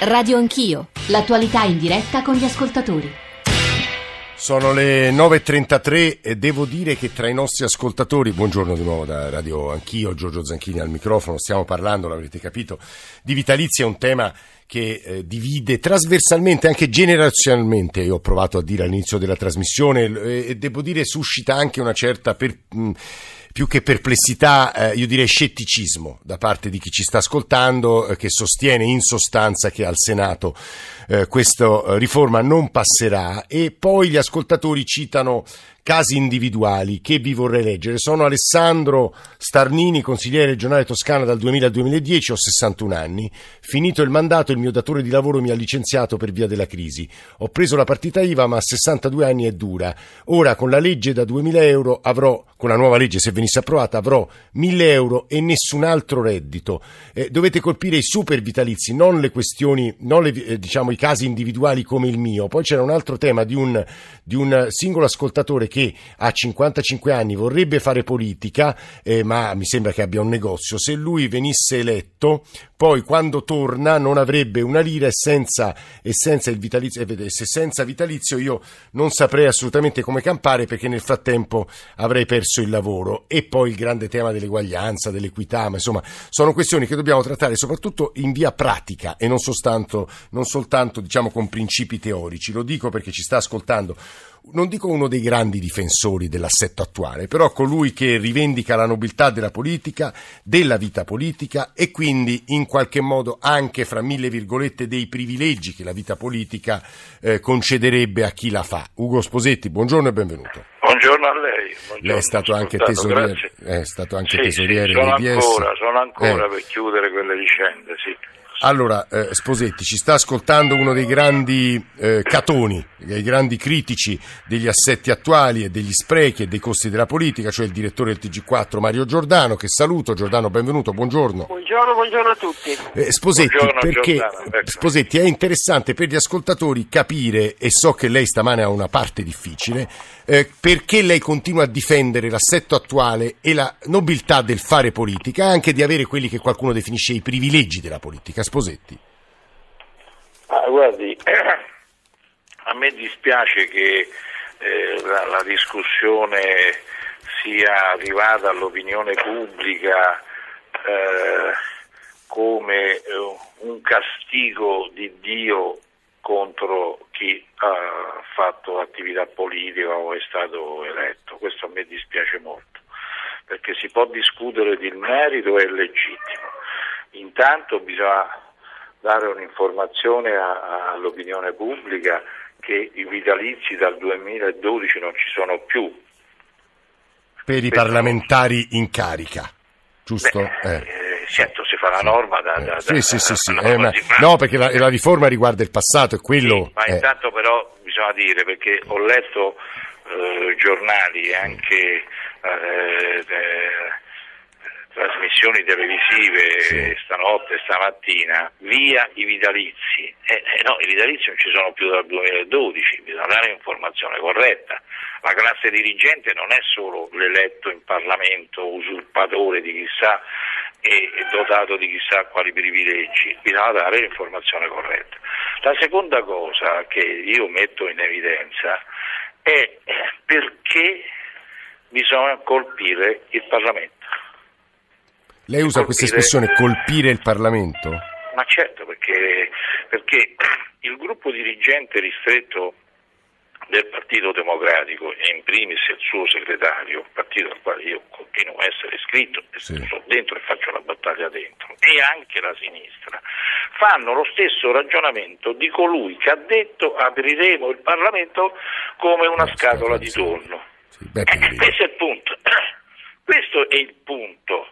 Radio Anch'io, l'attualità in diretta con gli ascoltatori. Sono le 9.33 e devo dire che tra i nostri ascoltatori, buongiorno di nuovo da Radio Anch'io, Giorgio Zanchini al microfono, stiamo parlando, l'avrete capito, di vitalizi, è un tema che eh, divide trasversalmente, anche generazionalmente, io ho provato a dire all'inizio della trasmissione, eh, e devo dire suscita anche una certa... Per, mh, più che perplessità, eh, io direi scetticismo da parte di chi ci sta ascoltando, eh, che sostiene in sostanza che al Senato eh, questa eh, riforma non passerà e poi gli ascoltatori citano casi individuali che vi vorrei leggere. Sono Alessandro Starnini, consigliere regionale toscana dal 2000 al 2010, ho 61 anni. Finito il mandato, il mio datore di lavoro mi ha licenziato per via della crisi. Ho preso la partita IVA, ma a 62 anni è dura. Ora, con la legge da 2000 euro, avrò, con la nuova legge, se venisse approvata, avrò 1000 euro e nessun altro reddito. Eh, dovete colpire i super vitalizi, non le questioni, non le, eh, diciamo, casi individuali come il mio. Poi c'era un altro tema di un, di un singolo ascoltatore che a 55 anni vorrebbe fare politica, eh, ma mi sembra che abbia un negozio, se lui venisse eletto, poi quando torna non avrebbe una lira e senza, e senza il vitalizio, e se senza vitalizio io non saprei assolutamente come campare perché nel frattempo avrei perso il lavoro. E poi il grande tema dell'eguaglianza, dell'equità, ma insomma sono questioni che dobbiamo trattare soprattutto in via pratica e non soltanto, non soltanto diciamo con principi teorici. Lo dico perché ci sta ascoltando non dico uno dei grandi difensori dell'assetto attuale, però colui che rivendica la nobiltà della politica, della vita politica e quindi in qualche modo anche fra mille virgolette dei privilegi che la vita politica eh, concederebbe a chi la fa. Ugo Sposetti, buongiorno e benvenuto. Buongiorno a lei. Buongiorno, lei è stato anche tesoriere, è stato anche sì, tesoriere sì, sono ancora, sono ancora eh. per chiudere quelle vicende, sì. Allora, eh, Sposetti, ci sta ascoltando uno dei grandi eh, catoni, dei grandi critici degli assetti attuali e degli sprechi e dei costi della politica, cioè il direttore del TG4 Mario Giordano, che saluto. Giordano, benvenuto, buongiorno. Buongiorno, buongiorno a tutti. Eh, Sposetti, Buongiorno, perché, Giordano, ecco. Sposetti, è interessante per gli ascoltatori capire, e so che lei stamane ha una parte difficile, eh, perché lei continua a difendere l'assetto attuale e la nobiltà del fare politica, anche di avere quelli che qualcuno definisce i privilegi della politica. Sposetti. Ah, guardi, a me dispiace che eh, la, la discussione sia arrivata all'opinione pubblica eh, come eh, un castigo di Dio contro chi ha fatto attività politica o è stato eletto. Questo a me dispiace molto, perché si può discutere del merito, è legittimo. Intanto bisogna dare un'informazione all'opinione pubblica che i vitalizi dal 2012 non ci sono più. Per i parlamentari in carica, giusto? Beh, Eh. Eh, certo, si fa la norma da... da- Sì, da- sì, sì, sì. Eh, ma- di base. no, perché la, la riforma riguarda il passato e quello... Sì, ma eh, intanto però bisogna dire, perché ho letto eh, giornali e anche eh, eh, trasmissioni televisive Sì. stanotte stamattina, via i vitalizi. Eh, eh, no, i vitalizi non ci sono più dal 2012, bisogna dare un'informazione corretta. La classe dirigente non è solo l'eletto in Parlamento, usurpatore di chissà e dotato di chissà quali privilegi, bisogna dare l'informazione corretta. La seconda cosa che io metto in evidenza è perché bisogna colpire il Parlamento. lei usa questa colpire- espressione colpire il Parlamento? Ma certo, perché, perché il gruppo dirigente ristretto del Partito Democratico e in primis il suo segretario, partito al quale io continuo a essere iscritto, e Sì. sono dentro e faccio la battaglia dentro, e anche la sinistra, fanno lo stesso ragionamento di colui che ha detto apriremo il Parlamento come una Eh, scatola di tonno. Sì, Eh, questo è il punto. Questo è il punto.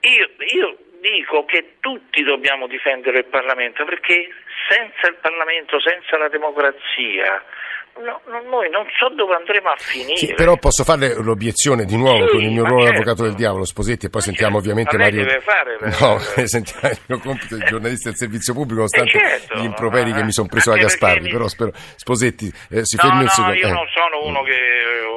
Io, io dico che tutti dobbiamo difendere il Parlamento perché senza il Parlamento, senza la democrazia, no- no- noi non so dove andremo a finire. Sì, però posso fare l'obiezione di nuovo Sì, con il mio ma ruolo di certo. avvocato del diavolo, Sposetti, e poi Ma sentiamo certo. ovviamente Ma Mario. deve fare le- No, sentiamo il mio compito di giornalista del servizio pubblico, nonostante Eh, certo. gli improperi che mi sono preso da Gasparri. mi- Però spero, Sposetti, eh, si No, fermi un no, secondo. io eh. non sono uno che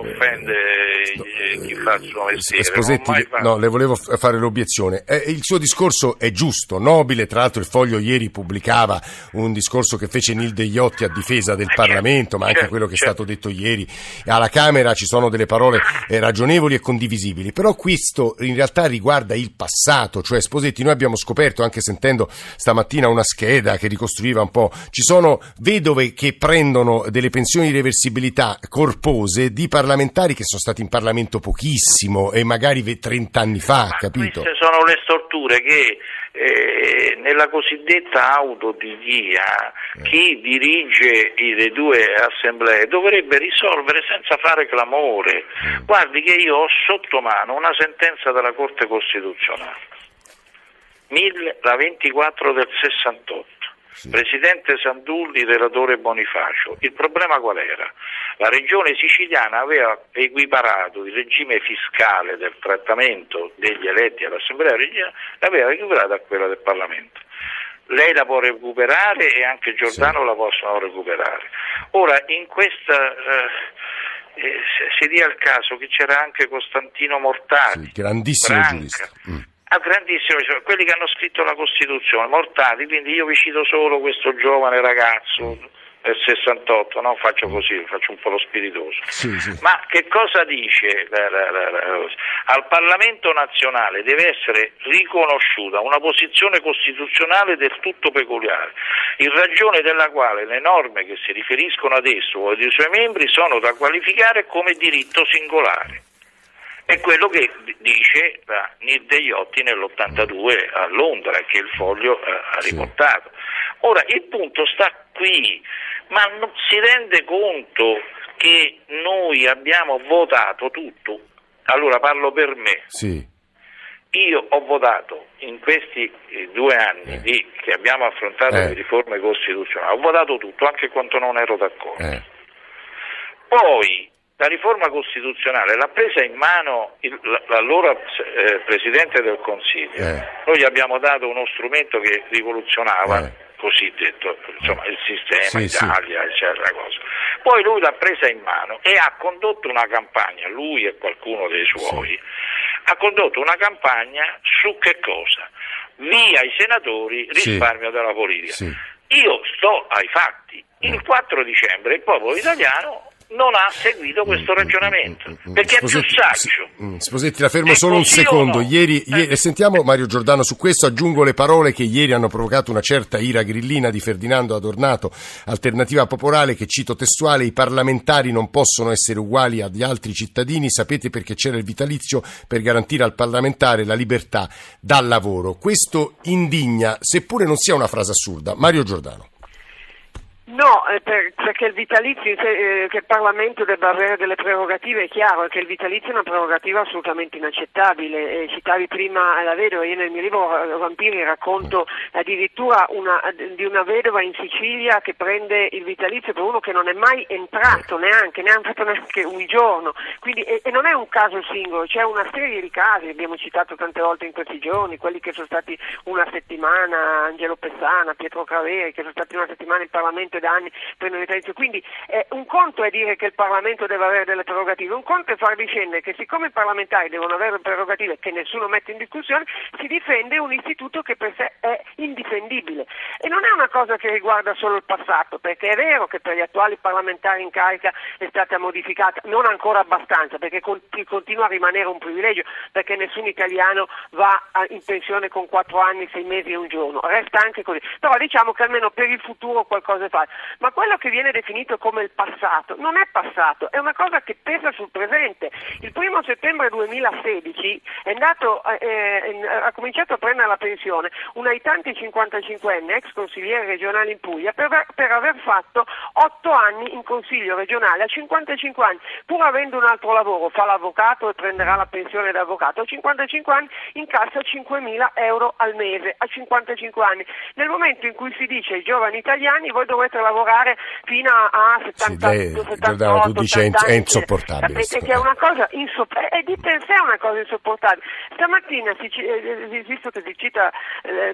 offende eh, chi fa il suo mestiere. Sposetti, no, le volevo fare l'obiezione. Eh, il suo discorso è giusto, nobile, tra l'altro il Foglio ieri pubblicava un discorso che fece Nil Degliotti a difesa del Parlamento, ma anche quello che è stato detto ieri. Alla Camera ci sono delle parole eh, ragionevoli e condivisibili, però questo in realtà riguarda il passato, cioè Sposetti, noi abbiamo scoperto, anche sentendo stamattina una scheda che ricostruiva un po', ci sono vedove che prendono delle pensioni di reversibilità corpose di parlamentari che sono stati in Parlamento pochissimo e magari 30 anni fa, Ma capito? Queste sono le storture che eh, nella cosiddetta autodichia eh. chi dirige le due assemblee dovrebbe risolvere senza fare clamore. Mm. Guardi che io ho sotto mano una sentenza della Corte Costituzionale, la 24 del 68 sì. Presidente Sandulli, relatore Bonifacio. Il problema qual era? La regione siciliana aveva equiparato il regime fiscale del trattamento degli eletti all'Assemblea regionale, l'aveva equiparato a quella del Parlamento. Lei la può recuperare e anche Giordano sì. la possono recuperare. Ora, in questa... Eh, eh, si dia il caso che c'era anche Costantino Mortali, sì, grandissimo Branca, giurista. Mm a grandissimo, cioè, quelli che hanno scritto la Costituzione, mortati, quindi io vi cito solo questo giovane ragazzo del 68, no? faccio così, faccio un po' lo spiritoso. Sì, sì. Ma che cosa dice? Al Parlamento nazionale deve essere riconosciuta una posizione costituzionale del tutto peculiare, in ragione della quale le norme che si riferiscono ad esso o ai suoi membri sono da qualificare come diritto singolare. È quello che dice Nir Degliotti nell'82 a Londra, che il foglio eh, ha riportato. Ora, il punto sta qui, ma non si rende conto che noi abbiamo votato tutto. Allora parlo per me. Sì. Io ho votato in questi eh, due anni eh. di, che abbiamo affrontato eh. le riforme costituzionali, ho votato tutto anche quando non ero d'accordo. Eh. Poi la riforma costituzionale l'ha presa in mano il, l'allora eh, Presidente del Consiglio. Eh. Noi gli abbiamo dato uno strumento che rivoluzionava, eh. così detto, insomma, il sistema, sì, Italia, sì. eccetera. Cosa. Poi lui l'ha presa in mano e ha condotto una campagna, lui e qualcuno dei suoi, sì. ha condotto una campagna su che cosa? Via i senatori, risparmio della politica. Io sto ai fatti. Il 4 dicembre il popolo italiano non ha seguito questo ragionamento perché Sposetti, è più saggio. Mm, Sposetti, la fermo è solo un secondo. Ieri, eh. ieri, sentiamo Mario Giordano su questo. Aggiungo le parole che ieri hanno provocato una certa ira grillina di Ferdinando Adornato, alternativa popolare, che cito testuale: i parlamentari non possono essere uguali agli altri cittadini. Sapete perché c'era il vitalizio per garantire al parlamentare la libertà dal lavoro. Questo indigna, seppure non sia una frase assurda. Mario Giordano. No, eh, per, perché il vitalizio, eh, che il Parlamento debba avere delle prerogative è chiaro, che il vitalizio è una prerogativa assolutamente inaccettabile. Eh, citavi prima la vedova, io nel mio libro eh, Vampiri racconto addirittura una, di una vedova in Sicilia che prende il vitalizio per uno che non è mai entrato neanche, ne fatto neanche un giorno. Quindi, e, e, non è un caso singolo, c'è una serie di casi, abbiamo citato tante volte in questi giorni, quelli che sono stati una settimana, Angelo Pessana, Pietro Craveri, che sono stati una settimana in Parlamento da anni prendono vitalizio. Quindi eh, un conto è dire che il Parlamento deve avere delle prerogative, un conto è far discendere che siccome i parlamentari devono avere prerogative che nessuno mette in discussione, si difende un istituto che per sé è indifendibile. E non è una cosa che riguarda solo il passato, perché è vero che per gli attuali parlamentari in carica è stata modificata, non ancora abbastanza, perché continua a rimanere un privilegio, perché nessun italiano va in pensione con 4 anni, 6 mesi e un giorno, resta anche così. Però diciamo che almeno per il futuro qualcosa è fatto ma quello che viene definito come il passato non è passato, è una cosa che pesa sul presente. Il primo settembre 2016 andato, eh, eh, ha cominciato a prendere la pensione un aitanti 55enne, ex consigliere regionale in Puglia, per, per aver fatto 8 anni in consiglio regionale a 55 anni, pur avendo un altro lavoro, fa l'avvocato e prenderà la pensione da avvocato, a 55 anni incassa 5.000 euro al mese, a 55 anni. Nel momento in cui si dice ai giovani italiani voi dovete poter lavorare fino a 70 Sì, lei, 78, Giordano, tu dici è 80 è anni. insopportabile Sapete sto- che è una cosa insopportabile, e di per sé è una cosa insopportabile. Stamattina, ci- eh, visto che si cita eh,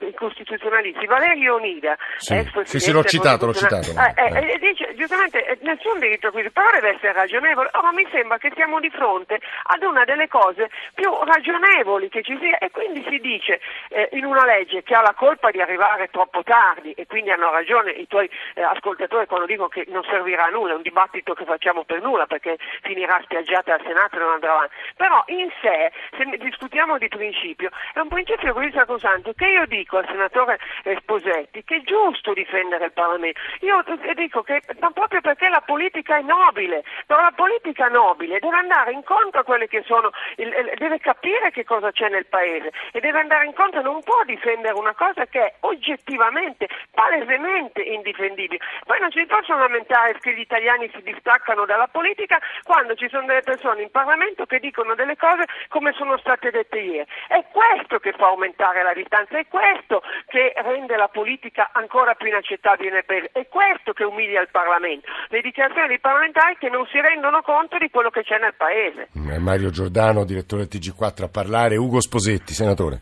i costituzionalisti, Valerio Onida, Sì. ex Sì, presidente sì, l'ho citato, l'ho citato. eh, eh, e dice giustamente eh, nessun diritto a questo, però deve essere ragionevole. Ora mi sembra che siamo di fronte ad una delle cose più ragionevoli che ci sia e quindi si dice eh, in una legge che ha la colpa di arrivare troppo tardi e quindi hanno ragione i tuoi eh, ascoltatori quando dicono che non servirà a nulla, è un dibattito che facciamo per nulla perché finirà spiaggiata al Senato e non andrà avanti. Però in sé, se discutiamo di principio, è un principio così sacrosanto che io dico al senatore eh, Sposetti che è giusto difendere il Parlamento. Io eh, dico che ma proprio perché la politica è nobile, però la politica nobile deve andare incontro a quelle che sono, deve capire che cosa c'è nel paese e deve andare incontro, non può difendere una cosa che è oggettivamente, palesemente indifendibile. Poi non si possono lamentare che gli italiani si distaccano dalla politica quando ci sono delle persone in Parlamento che dicono delle cose come sono state dette ieri. È questo che fa aumentare la distanza, è questo che rende la politica ancora più inaccettabile nel paese, è questo che umilia il Parlamento, le dichiarazioni dei parlamentari che non si rendono conto di quello che c'è nel paese. Eh, Mario Giordano, direttore del TG4 a parlare, Ugo Sposetti, senatore.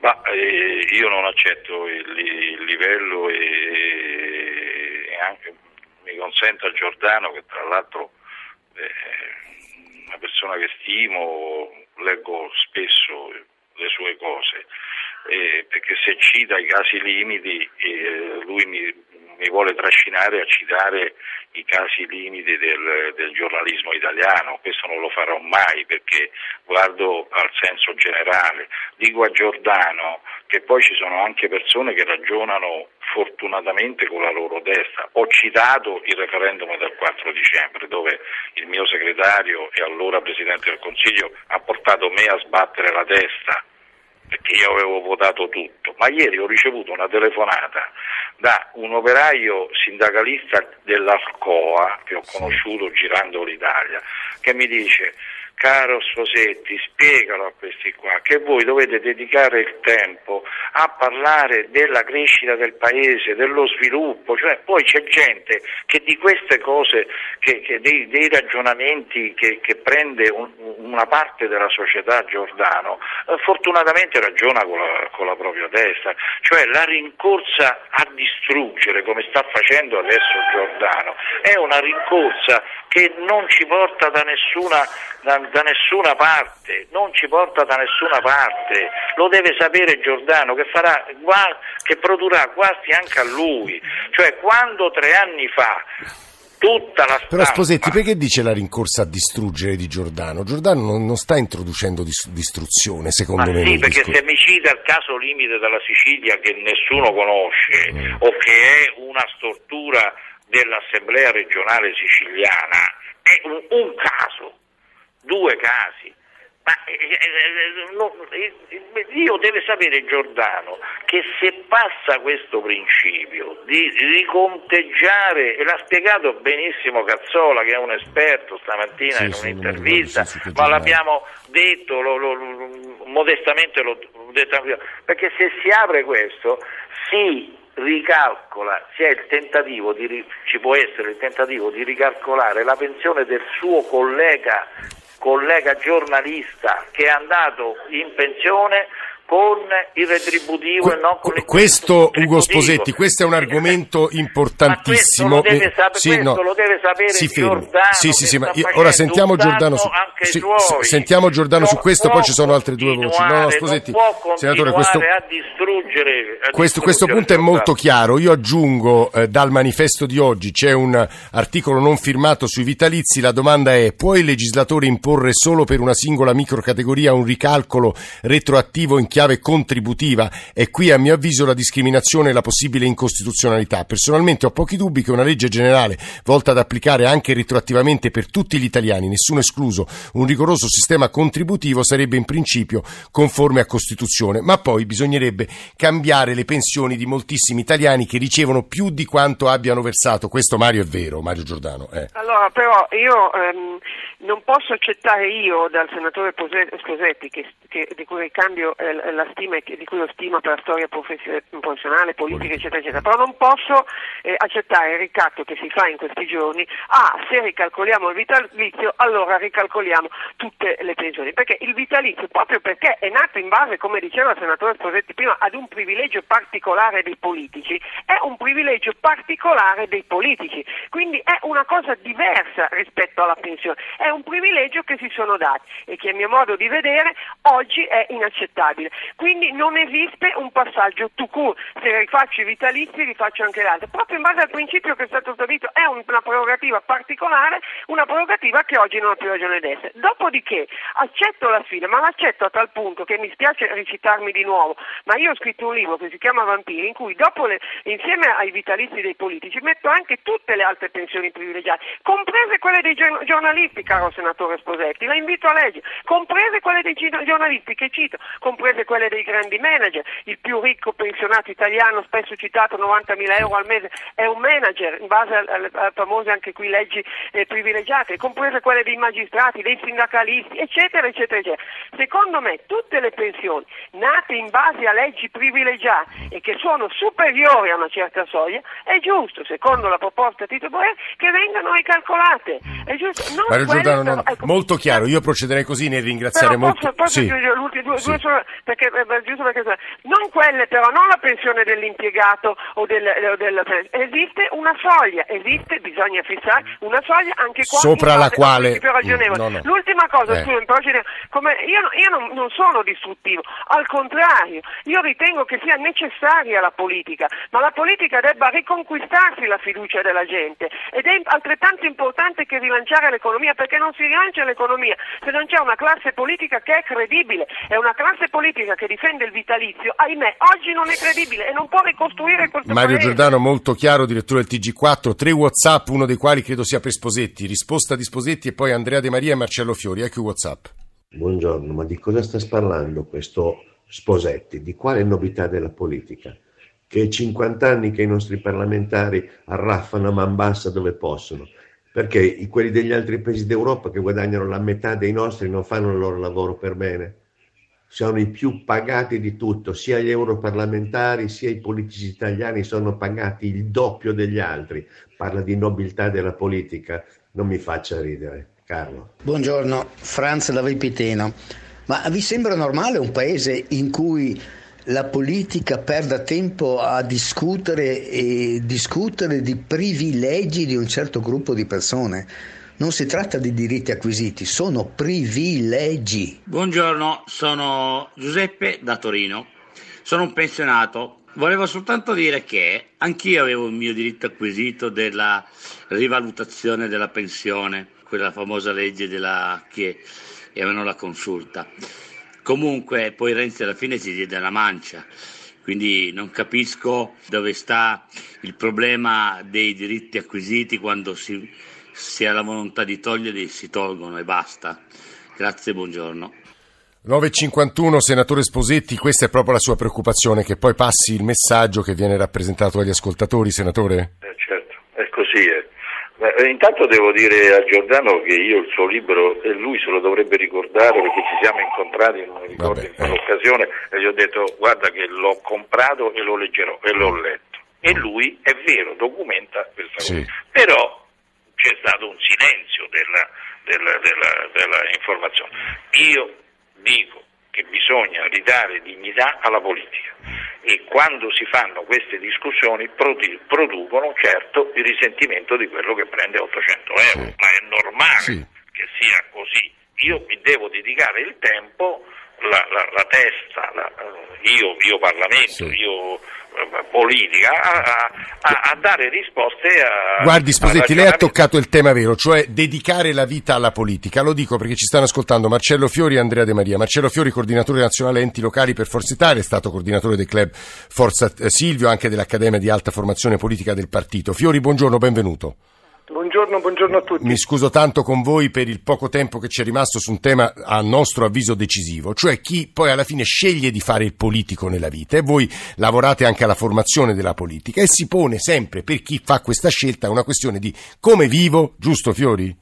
Ma eh, io non accetto il, il livello e, e anche mi consenta Giordano che tra l'altro è una persona che stimo, leggo spesso le sue cose, eh, perché se cita i casi limiti eh, lui mi, mi vuole trascinare a citare i casi limiti del, del giornalismo italiano, questo non lo farò mai perché guardo al senso generale. Dico a Giordano che poi ci sono anche persone che ragionano fortunatamente con la loro testa. Ho citato il referendum del 4 dicembre dove il mio segretario e allora Presidente del Consiglio ha portato me a sbattere la testa perché io avevo votato tutto, ma ieri ho ricevuto una telefonata da un operaio sindacalista dell'Alcoa che ho conosciuto girando l'Italia che mi dice caro Sposetti spiegalo a questi qua che voi dovete dedicare il tempo a parlare della crescita del paese, dello sviluppo, cioè poi c'è gente che di queste cose, che, che dei, dei, ragionamenti che, che prende un, una parte della società Giordano, eh, fortunatamente ragiona con la, con la propria testa, cioè la rincorsa a distruggere come sta facendo adesso Giordano è una rincorsa che non ci porta da nessuna, da, da nessuna parte, non ci porta da nessuna parte, lo deve sapere Giordano che, farà, che produrrà guasti anche a lui, cioè quando tre anni fa tutta la stampa... Però Sposetti, perché dice la rincorsa a distruggere di Giordano? Giordano non, non sta introducendo dis- distruzione, secondo Ma me. sì, perché discorso. se mi cita il caso limite della Sicilia che nessuno conosce Mm. o che è una stortura dell'Assemblea regionale siciliana, è un, un caso, due casi. Ma eh, eh, eh, io deve sapere Giordano che se passa questo principio di riconteggiare, e l'ha spiegato benissimo Cazzola che è un esperto stamattina Sì, in un'intervista, ma l'abbiamo detto lo, lo, modestamente, l'ho detto anche io, perché se si apre questo si ricalcola, c'è il tentativo di, ci può essere il tentativo di ricalcolare la pensione del suo collega, collega giornalista che è andato in pensione con il retributivo Que- e non con il questo. Ugo Sposetti, questo è un argomento importantissimo. Ma questo lo deve, sape- sì, questo no. lo deve sapere Si. Giordano. Sì, sì, sì, ma io- ora sentiamo Giordano su, sì, sentiamo Giordano su questo, poi ci sono altre due voci. No, no, Sposetti, senatore, questo, a distruggere, a questo, questo punto è molto chiaro. Io aggiungo eh, dal manifesto di oggi c'è un articolo non firmato sui vitalizi. La domanda è: può il legislatore imporre solo per una singola microcategoria un ricalcolo retroattivo in chiave contributiva? E qui, a mio avviso, la discriminazione e la possibile incostituzionalità. Personalmente ho pochi dubbi che una legge generale volta ad applicare anche retroattivamente per tutti gli italiani, nessuno escluso, un rigoroso sistema contributivo sarebbe in principio conforme a Costituzione, ma poi bisognerebbe cambiare le pensioni di moltissimi italiani che ricevono più di quanto abbiano versato. Questo Mario è vero, Mario Giordano. Eh. Allora, però io ehm, non posso accettare io dal senatore Pose- Sposetti, che, che- di cui ricambio eh, la stima, di cui ho stima per la storia professionale, politica, eccetera, eccetera, però non posso eh, accettare il ricatto che si fa in questi giorni, ah, se ricalcoliamo il vitalizio, allora ricalcoliamo tutte le pensioni, perché il vitalizio, proprio perché è nato in base, come diceva il senatore Sposetti prima, ad un privilegio particolare dei politici, è un privilegio particolare dei politici, quindi è una cosa diversa rispetto alla pensione, è un privilegio che si sono dati. E che a mio modo di vedere oggi è inaccettabile. Quindi non esiste un passaggio. To court, se rifaccio i vitalizi rifaccio anche l'altro, proprio in base al principio che è stato stabilito, è una prerogativa particolare, una prerogativa che oggi non ha più ragione d'essere. Dopodiché accetto la sfida, ma l'accetto a tal punto che mi spiace ricitarmi di nuovo, ma io ho scritto un libro che si chiama Vampiri, in cui dopo le, insieme ai vitalizi dei politici metto anche tutte le altre pensioni privilegiate, comprese quelle dei giornalisti, caro senatore Sposetti, la invito a leggere, comprese quelle dei giornalisti che cito, comprese quelle dei grandi manager, il più ricco pensionato italiano, spesso citato 90.000 euro al mese, è un manager in base alle famose anche qui leggi eh, privilegiate, comprese quelle dei magistrati, dei sindacalisti, eccetera, eccetera, eccetera. Secondo me tutte le pensioni nate in base a leggi privilegiate e che sono superiori a una certa soglia, è giusto, secondo la proposta Tito Boer, che vengano ricalcolate. È giusto. Non Giordano, non, ecco, molto chiaro, io procederei così nel ringraziare però molto. Posso, posso sì. due, due Sì. solo, perché, eh, giusto perché, non quelle però, non la pensione dell'impiegato o del, o del- esiste una soglia, esiste, bisogna fissare una soglia anche qua Sopra la quale- ragionevole. no, no. L'ultima cosa, Eh. devo- come, io, io non, non sono distruttivo, al contrario, io ritengo che sia necessaria la politica, ma la politica debba riconquistarsi la fiducia della gente ed è altrettanto importante che rilanciare l'economia, perché non si rilancia l'economia se non c'è una classe politica che è credibile, è una classe politica che difende il vitalizio, ahimè, oggi non è credibile e non può ricostruire questo Mario paese. Giordano, molto chiaro, direttore del TG4, tre WhatsApp, uno dei quali credo sia per Sposetti, risposta di Sposetti e poi Andrea De Maria e Marcello Fiori. Ecco i WhatsApp. Buongiorno, ma di cosa sta parlando questo Sposetti? Di quale novità della politica? Che è 50 anni che i nostri parlamentari arraffano a man bassa dove possono. Perché i- quelli degli altri paesi d'Europa che guadagnano la metà dei nostri non fanno il loro lavoro per bene? Sono i più pagati di tutto, sia gli europarlamentari sia i politici italiani sono pagati il doppio degli altri. Parla di nobiltà della politica, non mi faccia ridere, Carlo. Buongiorno, Franz da Vipiteno. Ma vi sembra normale un paese in cui la politica perda tempo a discutere e discutere di privilegi di un certo gruppo di persone? Non si tratta di diritti acquisiti, sono privilegi. Buongiorno, sono Giuseppe da Torino. Sono un pensionato. Volevo soltanto dire che anch'io avevo il mio diritto acquisito della rivalutazione della pensione, quella famosa legge della che avevano la consulta. Comunque poi Renzi alla fine si diede la mancia, quindi non capisco dove sta il problema dei diritti acquisiti quando si, si ha la volontà di toglierli, si tolgono e basta. Grazie, buongiorno. 9.51, senatore Sposetti, questa è proprio la sua preoccupazione, che poi passi il messaggio che viene rappresentato dagli ascoltatori, senatore? Eh, certo, è così. eh. Ma, eh, intanto devo dire a Giordano che io il suo libro, e lui se lo dovrebbe ricordare perché ci siamo incontrati, non mi ricordo Vabbè, in quell'occasione, e gli ho detto guarda che l'ho comprato e lo leggerò, e l'ho letto. E lui, è vero, documenta questa Sì. cosa. Però c'è stato un silenzio della, della- della- della informazione. Io dico che bisogna ridare dignità alla politica e quando si fanno queste discussioni produ- producono certo il risentimento di quello che prende 800 euro, Sì. ma è normale Sì. che sia così. Io mi devo dedicare il tempo, la, la- la testa, la- io, io Parlamento, Sì. io eh, politica, a, a- a- dare risposte a... Guardi Sposetti, lei ha toccato il tema vero, cioè dedicare la vita alla politica. Lo dico perché ci stanno ascoltando Marcello Fiori e Andrea De Maria. Marcello Fiori, coordinatore nazionale enti locali per Forza Italia, è stato coordinatore del club Forza eh, Silvio, anche dell'Accademia di Alta Formazione Politica del Partito. Fiori, buongiorno, benvenuto. Buongiorno, buongiorno a tutti. Mi scuso tanto con voi per il poco tempo che ci è rimasto su un tema a nostro avviso decisivo, cioè chi poi alla fine sceglie di fare il politico nella vita e voi lavorate anche alla formazione della politica e si pone sempre per chi fa questa scelta una questione di come vivo, giusto Fiori?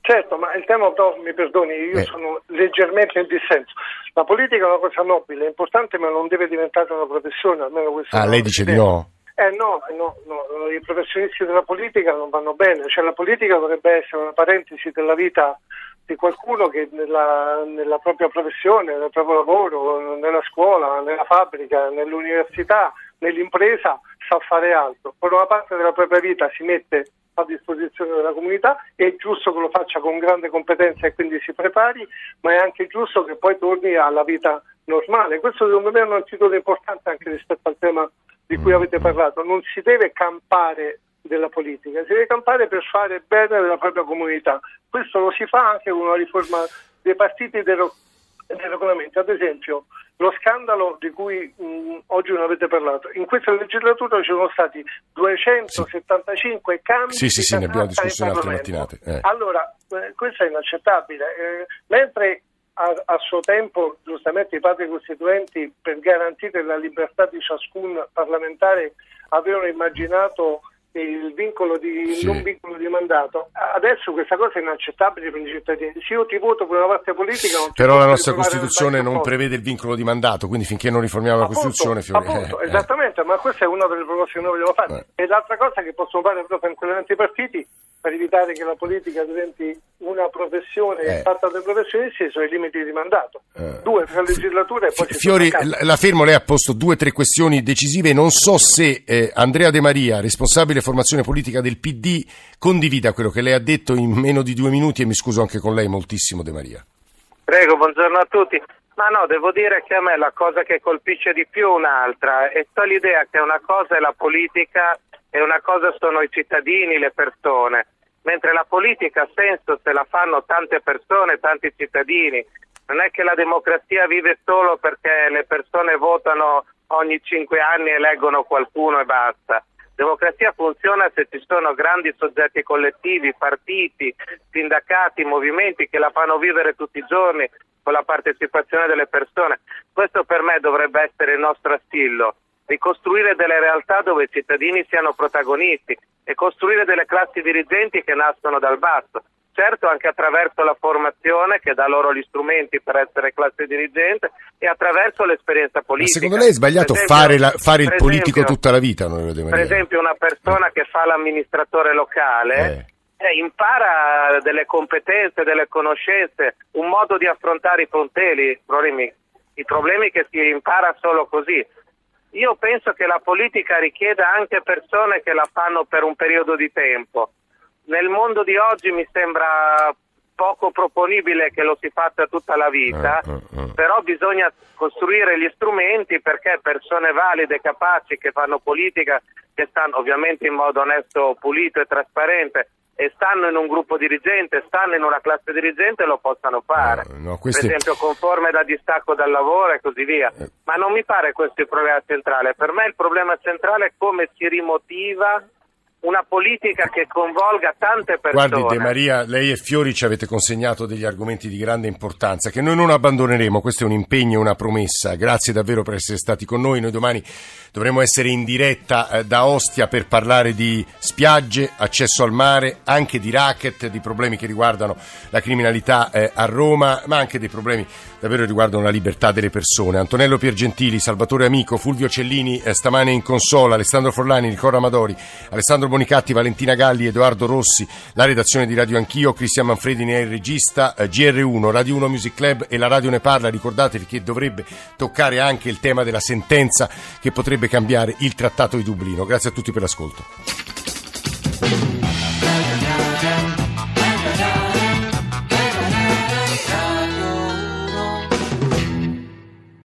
Certo, ma il tema, però, mi perdoni, io Eh. sono leggermente in dissenso. La politica è una cosa nobile, è importante, ma non deve diventare una professione, almeno questo Ah, lei dice di no? Eh no, no, no, i professionisti della politica non vanno bene, cioè la politica dovrebbe essere una parentesi della vita di qualcuno che nella, nella propria professione, nel proprio lavoro, nella scuola, nella fabbrica, nell'università, nell'impresa sa fare altro. Per una parte della propria vita si mette a disposizione della comunità, è giusto che lo faccia con grande competenza e quindi si prepari, ma è anche giusto che poi torni alla vita normale. Questo secondo me è un antidoto importante anche rispetto al tema di cui avete parlato. Non si deve campare della politica, si deve campare per fare bene della propria comunità. Questo lo si fa anche con una riforma dei partiti e del, del regolamento. Ad esempio, lo scandalo di cui mh, oggi non avete parlato. In questa legislatura ci sono stati 275 cambi Sì, sì, sì, ne abbiamo discusso in al altre mattinate, eh. Allora, eh, questo è inaccettabile. Eh, mentre a, a suo tempo, giustamente, i padri costituenti, per garantire la libertà di ciascun parlamentare, avevano immaginato il vincolo di Sì. non vincolo di mandato. Adesso questa cosa è inaccettabile per i cittadini. Se io ti voto per una parte politica, non Però la nostra Costituzione non prevede il vincolo di mandato, quindi finché non riformiamo la Appunto, Costituzione... Fiore- appunto, eh, eh. esattamente, ma questa è una delle proposte che noi vogliamo fare. Eh. E l'altra cosa che possono fare proprio tranquillamente i partiti per evitare che la politica diventi una professione Eh. fatta dai professionisti sono i limiti di mandato. Eh. Due, tre legislature e poi si Fiori, la la fermo, lei ha posto due o tre questioni decisive. Non so se eh, Andrea De Maria, responsabile formazione politica del PD, condivida quello che lei ha detto in meno di due minuti e mi scuso anche con lei moltissimo De Maria. Prego, buongiorno a tutti. Ma no, devo dire che a me la cosa che colpisce di più è un'altra, e sto l'idea che una cosa è la politica e una cosa sono i cittadini, le persone, mentre la politica ha senso se la fanno tante persone, tanti cittadini. Non è che la democrazia vive solo perché le persone votano ogni cinque anni, eleggono qualcuno e basta. Democrazia funziona se ci sono grandi soggetti collettivi, partiti, sindacati, movimenti che la fanno vivere tutti i giorni con la partecipazione delle persone. Questo per me dovrebbe essere il nostro assillo, ricostruire delle realtà dove i cittadini siano protagonisti e costruire delle classi dirigenti che nascono dal basso. Certo anche attraverso la formazione che dà loro gli strumenti per essere classe dirigente e attraverso l'esperienza Ma politica. secondo lei è sbagliato esempio- fare, la- fare il per politico esempio- tutta la vita, per esempio una persona che fa l'amministratore locale eh, impara delle competenze, delle conoscenze, un modo di affrontare i problemi, i problemi che si impara solo così. Io penso che la politica richieda anche persone che la fanno per un periodo di tempo. Nel mondo di oggi mi sembra poco proponibile che lo si faccia tutta la vita, Eh, eh, eh. però bisogna costruire gli strumenti perché persone valide, capaci, che fanno politica, che stanno ovviamente in modo onesto, pulito e trasparente e stanno in un gruppo dirigente, stanno in una classe dirigente, lo possano fare. No, no, queste- Per esempio conforme da distacco dal lavoro e così via. Eh. Ma non mi pare questo il problema centrale. Per me il problema centrale è come si rimotiva una politica che coinvolga tante persone. Guardi De Maria, lei e Fiori ci avete consegnato degli argomenti di grande importanza che noi non abbandoneremo, questo è un impegno, una promessa. Grazie davvero per essere stati con noi. Noi domani dovremo essere in diretta eh, da Ostia per parlare di spiagge, accesso al mare, anche di racket, di problemi che riguardano la criminalità eh, a Roma, ma anche dei problemi davvero che riguardano la libertà delle persone. Antonello Piergentili, Salvatore Amico, Fulvio Cellini, stamane in consola, Alessandro Forlani, Nicola Amadori, Alessandro Bonicatti, Valentina Galli, Edoardo Rossi, la redazione di Radio Anch'io, Cristian Manfredi ne è il regista, eh, GR1, Radio 1 Music Club e la radio ne parla. Ricordatevi che dovrebbe toccare anche il tema della sentenza che potrebbe cambiare il Trattato di Dublino. Grazie a tutti per l'ascolto.